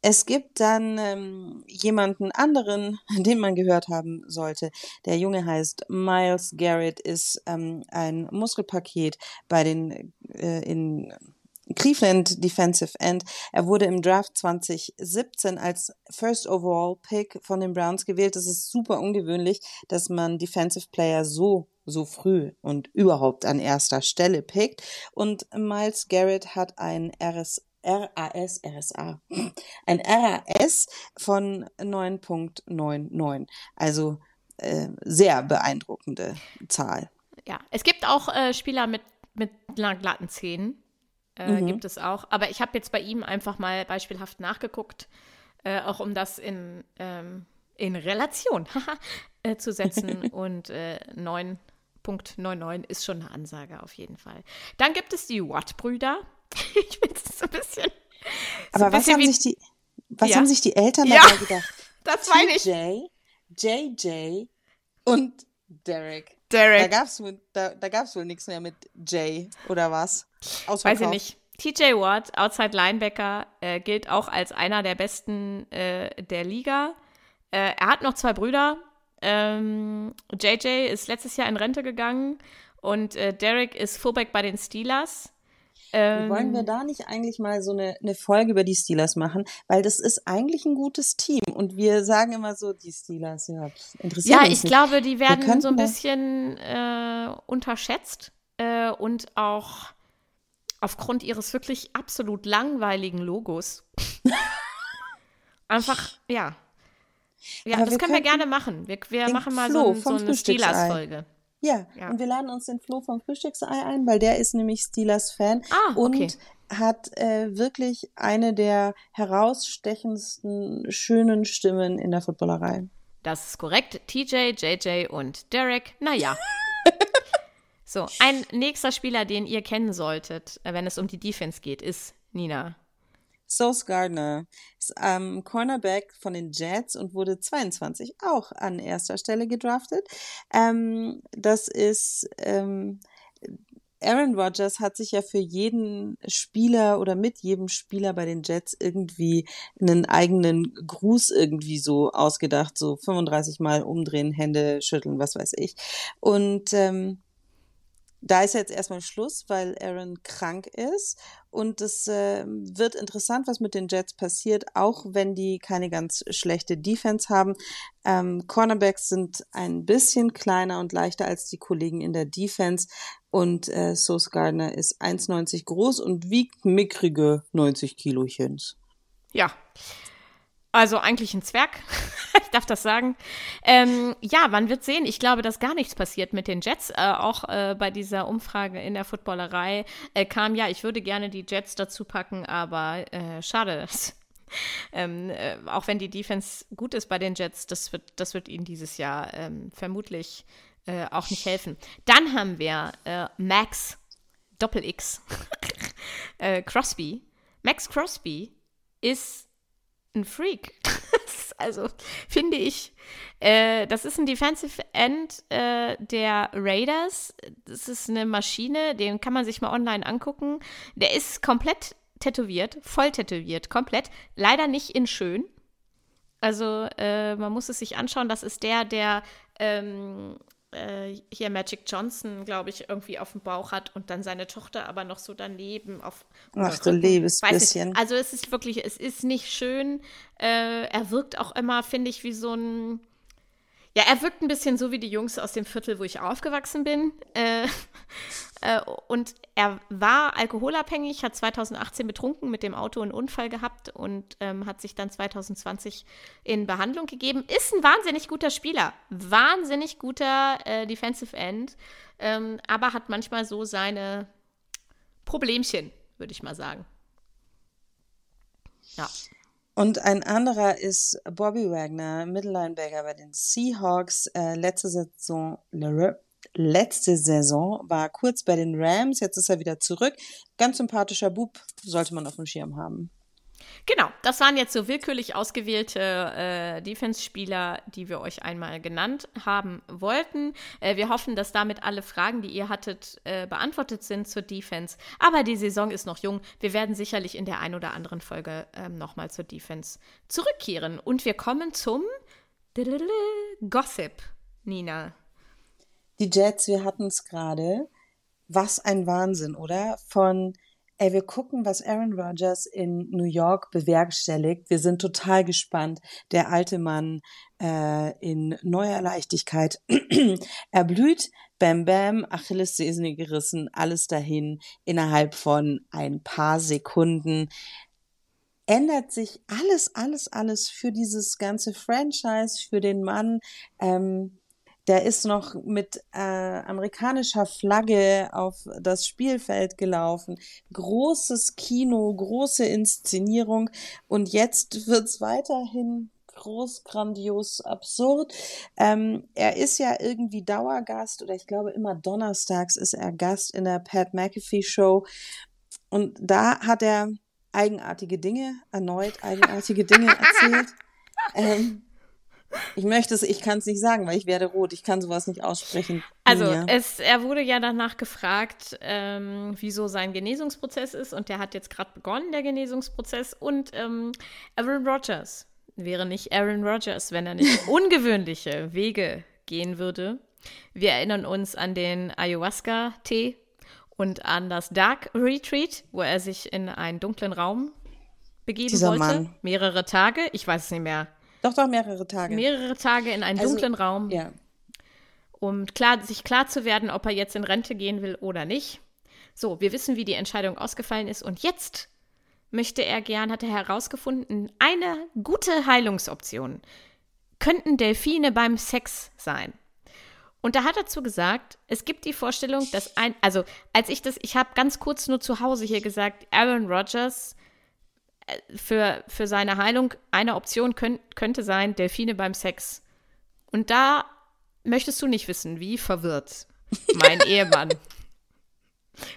Es gibt dann ähm, jemanden anderen, den man gehört haben sollte. Der Junge heißt Miles Garrett, ist ähm, ein Muskelpaket bei den äh, in Cleveland Defensive End. Er wurde im Draft 2017 als First Overall Pick von den Browns gewählt. Das ist super ungewöhnlich, dass man Defensive Player so so früh und überhaupt an erster Stelle pickt. Und Miles Garrett hat ein RS, RAS, RSA, ein RAS von 9.99. Also äh, sehr beeindruckende Zahl. Ja, es gibt auch äh, Spieler mit, mit glatten Zähnen. Äh, mhm. Gibt es auch. Aber ich habe jetzt bei ihm einfach mal beispielhaft nachgeguckt, äh, auch um das in, ähm, in Relation äh, zu setzen. Und äh, 9.99 ist schon eine Ansage auf jeden Fall. Dann gibt es die Watt-Brüder. ich es so ein bisschen. Aber ein was, bisschen haben, sich die, was ja. haben sich die Eltern ja, dabei gedacht? Das meine ich. JJ und Derek. Derek. Da gab es da, da gab's wohl nichts mehr mit Jay, oder was? Weiß ich nicht. TJ Watt, Outside Linebacker, äh, gilt auch als einer der besten äh, der Liga. Äh, er hat noch zwei Brüder. Ähm, JJ ist letztes Jahr in Rente gegangen und äh, Derek ist Fullback bei den Steelers. Ähm, Wollen wir da nicht eigentlich mal so eine, eine Folge über die Steelers machen? Weil das ist eigentlich ein gutes Team. Und wir sagen immer so, die Steelers, ja, interessiert Ja, ich nicht. glaube, die werden so ein bisschen äh, unterschätzt äh, und auch aufgrund ihres wirklich absolut langweiligen Logos. Einfach, ja. Ja, Aber das können wir gerne machen. Wir, wir machen mal so, so eine Steelers-Folge. Ja, ja, und wir laden uns den Flo vom Frühstücksei ein, weil der ist nämlich Steelers-Fan. Ah, okay. Und hat äh, wirklich eine der herausstechendsten, schönen Stimmen in der Footballerei. Das ist korrekt. TJ, JJ und Derek, naja. so, ein nächster Spieler, den ihr kennen solltet, äh, wenn es um die Defense geht, ist Nina. Sauce Gardner ist ähm, Cornerback von den Jets und wurde 22 auch an erster Stelle gedraftet. Ähm, das ist ähm, Aaron Rodgers hat sich ja für jeden Spieler oder mit jedem Spieler bei den Jets irgendwie einen eigenen Gruß irgendwie so ausgedacht, so 35 Mal umdrehen, Hände schütteln, was weiß ich. Und ähm, da ist jetzt erstmal Schluss, weil Aaron krank ist. Und es äh, wird interessant, was mit den Jets passiert, auch wenn die keine ganz schlechte Defense haben. Ähm, Cornerbacks sind ein bisschen kleiner und leichter als die Kollegen in der Defense. Und äh, Sauce Gardner ist 1,90 groß und wiegt mickrige 90 Kilochens. Ja, also eigentlich ein Zwerg. ich darf das sagen. Ähm, ja, man wird sehen. Ich glaube, dass gar nichts passiert mit den Jets. Äh, auch äh, bei dieser Umfrage in der Footballerei äh, kam ja, ich würde gerne die Jets dazu packen, aber äh, schade. ähm, äh, auch wenn die Defense gut ist bei den Jets, das wird, das wird ihnen dieses Jahr ähm, vermutlich äh, auch nicht helfen. Dann haben wir Max Doppel X Crosby. Max Crosby ist ein Freak. also finde ich, äh, das ist ein Defensive End äh, der Raiders. Das ist eine Maschine, den kann man sich mal online angucken. Der ist komplett tätowiert, voll tätowiert, komplett. Leider nicht in schön. Also äh, man muss es sich anschauen. Das ist der, der ähm, äh, hier Magic Johnson, glaube ich, irgendwie auf dem Bauch hat und dann seine Tochter aber noch so daneben auf. Ach du liebes bisschen. Nicht. Also es ist wirklich, es ist nicht schön. Äh, er wirkt auch immer, finde ich, wie so ein ja, er wirkt ein bisschen so wie die Jungs aus dem Viertel, wo ich aufgewachsen bin. Äh, äh, und er war alkoholabhängig, hat 2018 betrunken mit dem Auto einen Unfall gehabt und ähm, hat sich dann 2020 in Behandlung gegeben. Ist ein wahnsinnig guter Spieler, wahnsinnig guter äh, Defensive End, ähm, aber hat manchmal so seine Problemchen, würde ich mal sagen. Ja. Und ein anderer ist Bobby Wagner, Mittellinebacker bei den Seahawks. Äh, letzte Saison, letzte Saison war kurz bei den Rams, jetzt ist er wieder zurück. Ganz sympathischer Bub, sollte man auf dem Schirm haben. Genau, das waren jetzt so willkürlich ausgewählte äh, Defense-Spieler, die wir euch einmal genannt haben wollten. Äh, wir hoffen, dass damit alle Fragen, die ihr hattet, äh, beantwortet sind zur Defense. Aber die Saison ist noch jung. Wir werden sicherlich in der ein oder anderen Folge ähm, nochmal zur Defense zurückkehren. Und wir kommen zum Gossip, Nina. Die Jets, wir hatten es gerade. Was ein Wahnsinn, oder? Von Ey, wir gucken, was Aaron Rodgers in New York bewerkstelligt. Wir sind total gespannt. Der alte Mann äh, in neuer Leichtigkeit. er blüht, Bam Bam, Achillessehne gerissen, alles dahin innerhalb von ein paar Sekunden ändert sich alles, alles, alles für dieses ganze Franchise, für den Mann. Ähm, der ist noch mit äh, amerikanischer Flagge auf das Spielfeld gelaufen. Großes Kino, große Inszenierung. Und jetzt wird's weiterhin groß, grandios, absurd. Ähm, er ist ja irgendwie Dauergast oder ich glaube immer donnerstags ist er Gast in der Pat McAfee Show. Und da hat er eigenartige Dinge, erneut eigenartige Dinge erzählt. Ähm, ich möchte es, ich kann es nicht sagen, weil ich werde rot. Ich kann sowas nicht aussprechen. Also es, er wurde ja danach gefragt, ähm, wieso sein Genesungsprozess ist und der hat jetzt gerade begonnen, der Genesungsprozess. Und ähm, Aaron Rodgers wäre nicht Aaron Rodgers, wenn er nicht ungewöhnliche Wege gehen würde. Wir erinnern uns an den Ayahuasca-Tee und an das Dark Retreat, wo er sich in einen dunklen Raum begeben Dieser wollte. Mann. Mehrere Tage, ich weiß es nicht mehr. Doch, doch, mehrere Tage. Mehrere Tage in einen also, dunklen Raum. Ja. Um klar, sich klar zu werden, ob er jetzt in Rente gehen will oder nicht. So, wir wissen, wie die Entscheidung ausgefallen ist. Und jetzt möchte er gern, hat er herausgefunden, eine gute Heilungsoption könnten Delfine beim Sex sein. Und da hat er zu gesagt, es gibt die Vorstellung, dass ein, also als ich das, ich habe ganz kurz nur zu Hause hier gesagt, Aaron Rodgers für, für seine Heilung eine Option könnt, könnte sein, Delfine beim Sex. Und da möchtest du nicht wissen, wie verwirrt mein Ehemann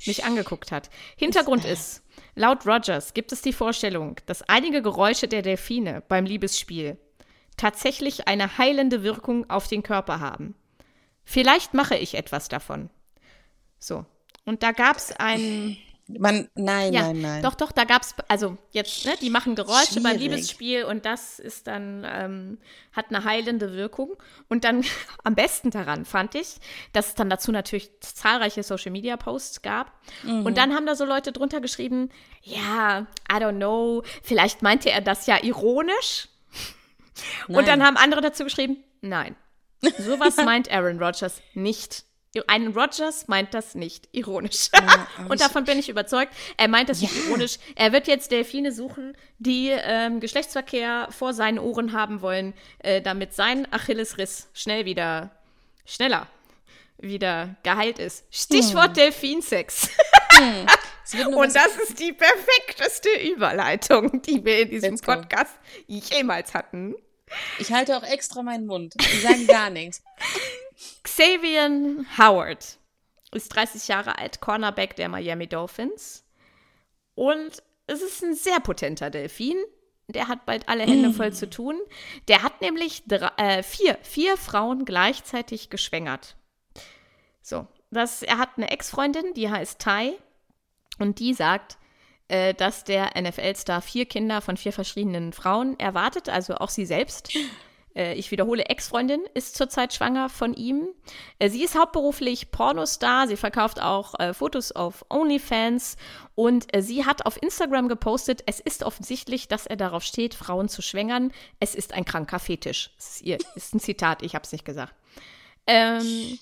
mich angeguckt hat. Hintergrund ist, laut Rogers gibt es die Vorstellung, dass einige Geräusche der Delfine beim Liebesspiel tatsächlich eine heilende Wirkung auf den Körper haben. Vielleicht mache ich etwas davon. So. Und da gab es ein. Man, nein, ja, nein, nein. Doch, doch, da gab es, also jetzt, ne, die machen Geräusche Schwierig. beim Liebesspiel und das ist dann, ähm, hat eine heilende Wirkung. Und dann am besten daran fand ich, dass es dann dazu natürlich zahlreiche Social Media Posts gab. Mhm. Und dann haben da so Leute drunter geschrieben, ja, I don't know, vielleicht meinte er das ja ironisch. Nein. Und dann haben andere dazu geschrieben, nein, Sowas meint Aaron Rodgers nicht. Ein Rodgers meint das nicht ironisch. Ja, und davon bin ich überzeugt. Er meint das ja. nicht ironisch. Er wird jetzt Delfine suchen, die ähm, Geschlechtsverkehr vor seinen Ohren haben wollen, äh, damit sein Achillesriss schnell wieder, schneller wieder geheilt ist. Stichwort hm. Delfinsex. Hm. Und das ist die perfekteste Überleitung, die wir in diesem Podcast jemals hatten. Ich halte auch extra meinen Mund. Ich sage gar nichts. Xavier Howard ist 30 Jahre alt, Cornerback der Miami Dolphins. Und es ist ein sehr potenter Delfin. Der hat bald alle Hände voll zu tun. Der hat nämlich drei, äh, vier, vier Frauen gleichzeitig geschwängert. So, das, er hat eine Ex-Freundin, die heißt Tai. Und die sagt, äh, dass der NFL-Star vier Kinder von vier verschiedenen Frauen erwartet, also auch sie selbst. Äh, ich wiederhole, Ex-Freundin ist zurzeit schwanger von ihm. Äh, sie ist hauptberuflich Pornostar. Sie verkauft auch äh, Fotos auf OnlyFans. Und äh, sie hat auf Instagram gepostet, es ist offensichtlich, dass er darauf steht, Frauen zu schwängern. Es ist ein kranker Fetisch. Das ist, ihr, ist ein Zitat, ich habe es nicht gesagt. Ähm,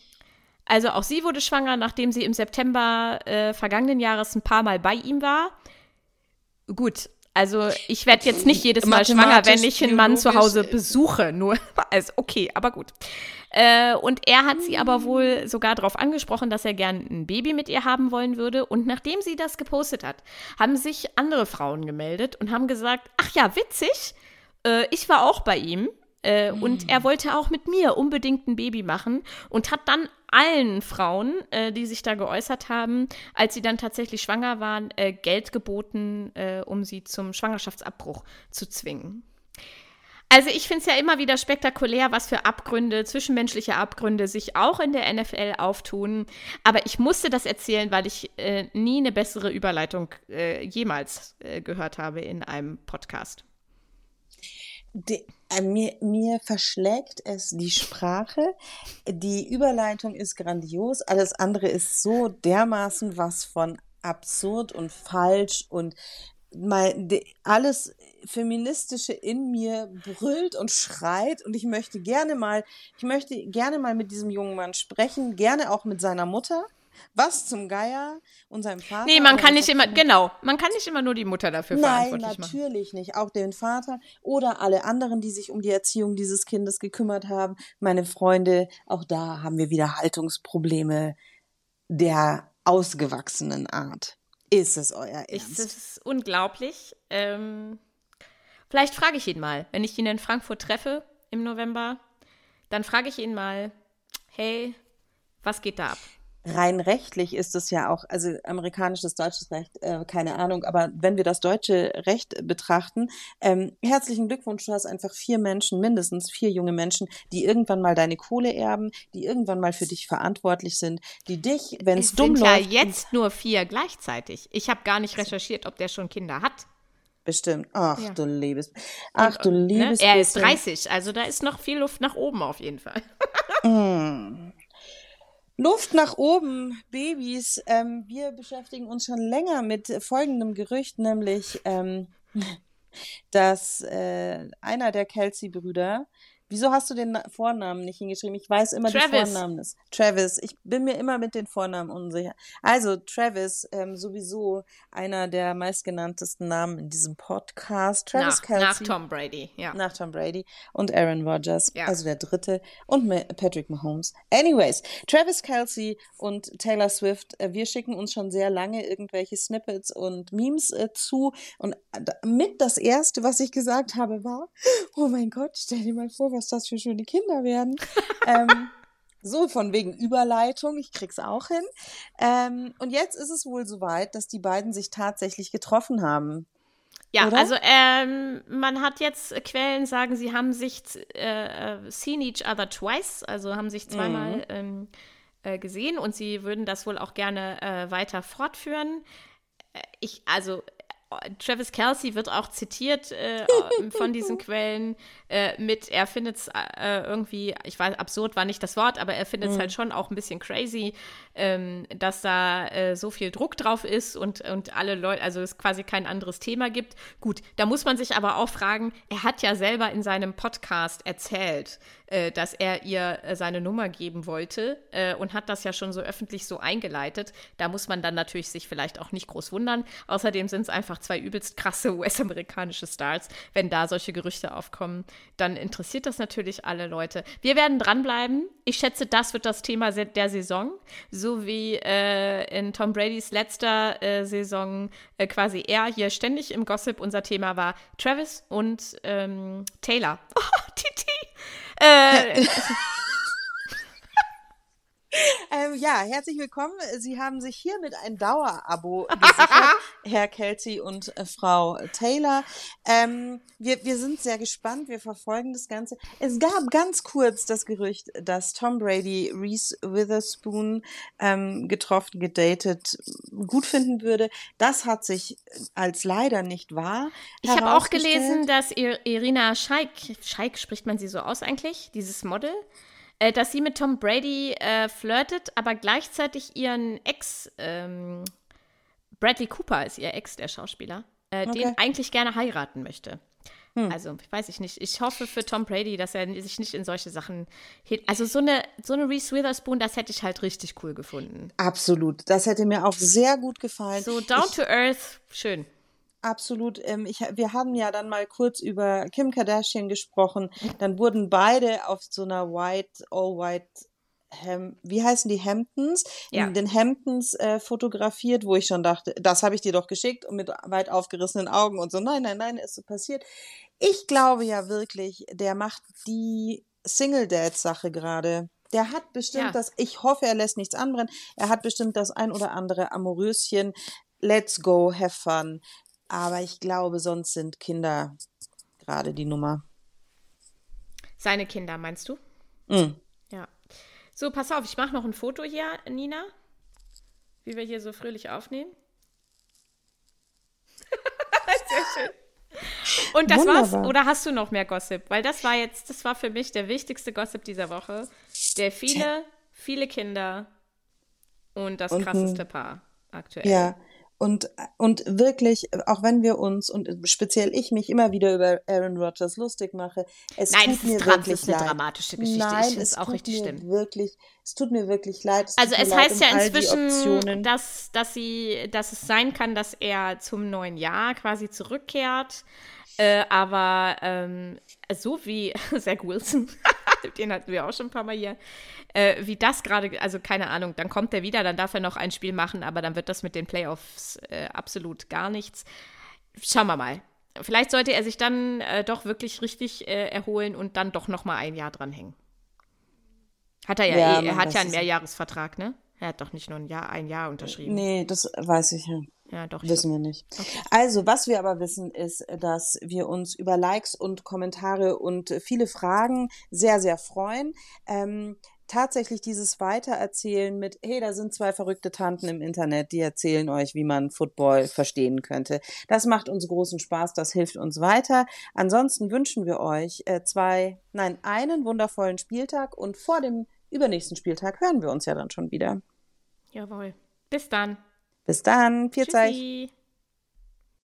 also auch sie wurde schwanger, nachdem sie im September äh, vergangenen Jahres ein paar Mal bei ihm war. Gut, also ich werde jetzt nicht jedes Mal schwanger, wenn ich einen Mann zu Hause besuche. Nur, also okay, aber gut. Äh, und er hat sie aber wohl sogar darauf angesprochen, dass er gern ein Baby mit ihr haben wollen würde. Und nachdem sie das gepostet hat, haben sich andere Frauen gemeldet und haben gesagt, ach ja, witzig, äh, ich war auch bei ihm. Äh, mhm. Und er hm. wollte auch mit mir unbedingt ein Baby machen und hat dann allen Frauen, äh, die sich da geäußert haben, als sie dann tatsächlich schwanger waren, äh, Geld geboten, äh, um sie zum Schwangerschaftsabbruch zu zwingen. Also ich finde es ja immer wieder spektakulär, was für Abgründe, zwischenmenschliche Abgründe sich auch in der NFL auftun. Aber ich musste das erzählen, weil ich äh, nie eine bessere Überleitung äh, jemals gehört habe in einem Podcast. De, äh, mir, mir verschlägt es die Sprache. Die Überleitung ist grandios. Alles andere ist so dermaßen was von absurd und falsch und mal de, alles feministische in mir brüllt und schreit und ich möchte gerne mal, ich möchte gerne mal mit diesem jungen Mann sprechen, gerne auch mit seiner Mutter was zum Geier und seinem Vater? Nee, man kann nicht immer, genau, man kann nicht immer nur die Mutter dafür Nein, verantwortlich machen. Nein, natürlich nicht. Auch den Vater oder alle anderen, die sich um die Erziehung dieses Kindes gekümmert haben. Meine Freunde, auch da haben wir wieder Haltungsprobleme der ausgewachsenen Art. Ist es euer Ernst? Es ist unglaublich. Ähm, vielleicht frage ich ihn mal, wenn ich ihn in Frankfurt treffe im November, dann frage ich ihn mal, hey, was geht da ab? Rein rechtlich ist es ja auch, also amerikanisches, deutsches Recht, äh, keine Ahnung, aber wenn wir das deutsche Recht betrachten, ähm, herzlichen Glückwunsch, du hast einfach vier Menschen, mindestens vier junge Menschen, die irgendwann mal deine Kohle erben, die irgendwann mal für dich verantwortlich sind, die dich, wenn es dumm läuft. Sind ja jetzt nur vier gleichzeitig. Ich habe gar nicht recherchiert, ob der schon Kinder hat. Bestimmt. Ach ja. du liebes. Ach du liebes. Ne? Er ist 30, also da ist noch viel Luft nach oben auf jeden Fall. mm. Luft nach oben, Babys. Ähm, wir beschäftigen uns schon länger mit folgendem Gerücht, nämlich, ähm, dass äh, einer der Kelsey-Brüder Wieso hast du den Vornamen nicht hingeschrieben? Ich weiß immer Travis. die Vornamen ist. Travis. Ich bin mir immer mit den Vornamen unsicher. Also Travis, ähm, sowieso einer der meistgenanntesten Namen in diesem Podcast. Travis nach, Kelsey. Nach Tom Brady, ja. Nach Tom Brady und Aaron Rodgers, ja. also der dritte und Patrick Mahomes. Anyways, Travis Kelsey und Taylor Swift, äh, wir schicken uns schon sehr lange irgendwelche Snippets und Memes äh, zu und mit das erste, was ich gesagt habe, war, oh mein Gott, stell dir mal vor, was das für schöne Kinder werden. ähm, so von wegen Überleitung, ich krieg's auch hin. Ähm, und jetzt ist es wohl soweit, dass die beiden sich tatsächlich getroffen haben. Ja, Oder? also ähm, man hat jetzt Quellen sagen, sie haben sich äh, äh, seen each other twice, also haben sich zweimal mhm. ähm, äh, gesehen und sie würden das wohl auch gerne äh, weiter fortführen. Äh, ich, also Travis Kelsey wird auch zitiert äh, von diesen Quellen äh, mit, er findet es äh, irgendwie, ich weiß, absurd war nicht das Wort, aber er findet es mhm. halt schon auch ein bisschen crazy, ähm, dass da äh, so viel Druck drauf ist und, und alle Leute, also es quasi kein anderes Thema gibt. Gut, da muss man sich aber auch fragen, er hat ja selber in seinem Podcast erzählt, äh, dass er ihr äh, seine Nummer geben wollte äh, und hat das ja schon so öffentlich so eingeleitet. Da muss man dann natürlich sich vielleicht auch nicht groß wundern. Außerdem sind es einfach zwei übelst krasse US-amerikanische Stars. Wenn da solche Gerüchte aufkommen, dann interessiert das natürlich alle Leute. Wir werden dranbleiben. Ich schätze, das wird das Thema der Saison. So wie äh, in Tom Bradys letzter äh, Saison äh, quasi er hier ständig im Gossip unser Thema war. Travis und ähm, Taylor. Oh, Titi. Äh, ähm, ja, herzlich willkommen. Sie haben sich hiermit ein Dauerabo gesichert, Herr Kelsey und äh, Frau Taylor. Ähm, wir, wir sind sehr gespannt, wir verfolgen das Ganze. Es gab ganz kurz das Gerücht, dass Tom Brady Reese Witherspoon ähm, getroffen, gedatet, gut finden würde. Das hat sich als leider nicht wahr. Ich habe auch gelesen, dass Irina Scheik, Scheik spricht man sie so aus eigentlich, dieses Model, äh, dass sie mit Tom Brady äh, flirtet, aber gleichzeitig ihren Ex, ähm, Bradley Cooper ist ihr Ex, der Schauspieler, äh, okay. den eigentlich gerne heiraten möchte. Hm. Also, weiß ich nicht. Ich hoffe für Tom Brady, dass er sich nicht in solche Sachen. Also, so eine, so eine Reese Witherspoon, das hätte ich halt richtig cool gefunden. Absolut. Das hätte mir auch sehr gut gefallen. So down ich, to earth, schön. Absolut. Ähm, ich, wir haben ja dann mal kurz über Kim Kardashian gesprochen. Dann wurden beide auf so einer White, All White Hem wie heißen die Hamptons? Ja. In den Hamptons äh, fotografiert, wo ich schon dachte, das habe ich dir doch geschickt und mit weit aufgerissenen Augen und so. Nein, nein, nein, ist so passiert. Ich glaube ja wirklich, der macht die Single Dad Sache gerade. Der hat bestimmt ja. das, ich hoffe, er lässt nichts anbrennen. Er hat bestimmt das ein oder andere Amoröschen. Let's go, have fun. Aber ich glaube, sonst sind Kinder gerade die Nummer. Seine Kinder, meinst du? Mm. Ja. So, pass auf, ich mache noch ein Foto hier, Nina. Wie wir hier so fröhlich aufnehmen. Sehr schön. Und das Wunderbar. war's? Oder hast du noch mehr Gossip? Weil das war jetzt, das war für mich der wichtigste Gossip dieser Woche. Der viele, viele Kinder und das und krasseste Paar aktuell. Ja, und, und wirklich, auch wenn wir uns und speziell ich mich immer wieder über Aaron Rodgers lustig mache, es Nein, tut es mir wirklich ist eine leid. dramatische Geschichte. Nein, ich es auch richtig stimmt. Wirklich, es tut mir wirklich leid. Es also es heißt um ja inzwischen, dass, dass, sie, dass es sein kann, dass er zum neuen Jahr quasi zurückkehrt. Äh, aber ähm, so wie Zach Wilson, den hatten wir auch schon ein paar Mal hier, äh, wie das gerade, also keine Ahnung, dann kommt er wieder, dann darf er noch ein Spiel machen, aber dann wird das mit den Playoffs äh, absolut gar nichts. Schauen wir mal. Vielleicht sollte er sich dann äh, doch wirklich richtig äh, erholen und dann doch noch mal ein Jahr dranhängen. Hat er ja, ja eh, er hat ja einen Mehrjahresvertrag, ne? Er hat doch nicht nur ein Jahr, ein Jahr unterschrieben. Nee, das weiß ich ja. Ja, doch. Wissen wir nicht. Okay. Also, was wir aber wissen, ist, dass wir uns über Likes und Kommentare und viele Fragen sehr, sehr freuen. Ähm, tatsächlich dieses Weitererzählen mit, hey, da sind zwei verrückte Tanten im Internet, die erzählen euch, wie man Football verstehen könnte. Das macht uns großen Spaß, das hilft uns weiter. Ansonsten wünschen wir euch äh, zwei, nein, einen wundervollen Spieltag und vor dem übernächsten Spieltag hören wir uns ja dann schon wieder. Jawohl. Bis dann. Bis dann. Viel Zeit.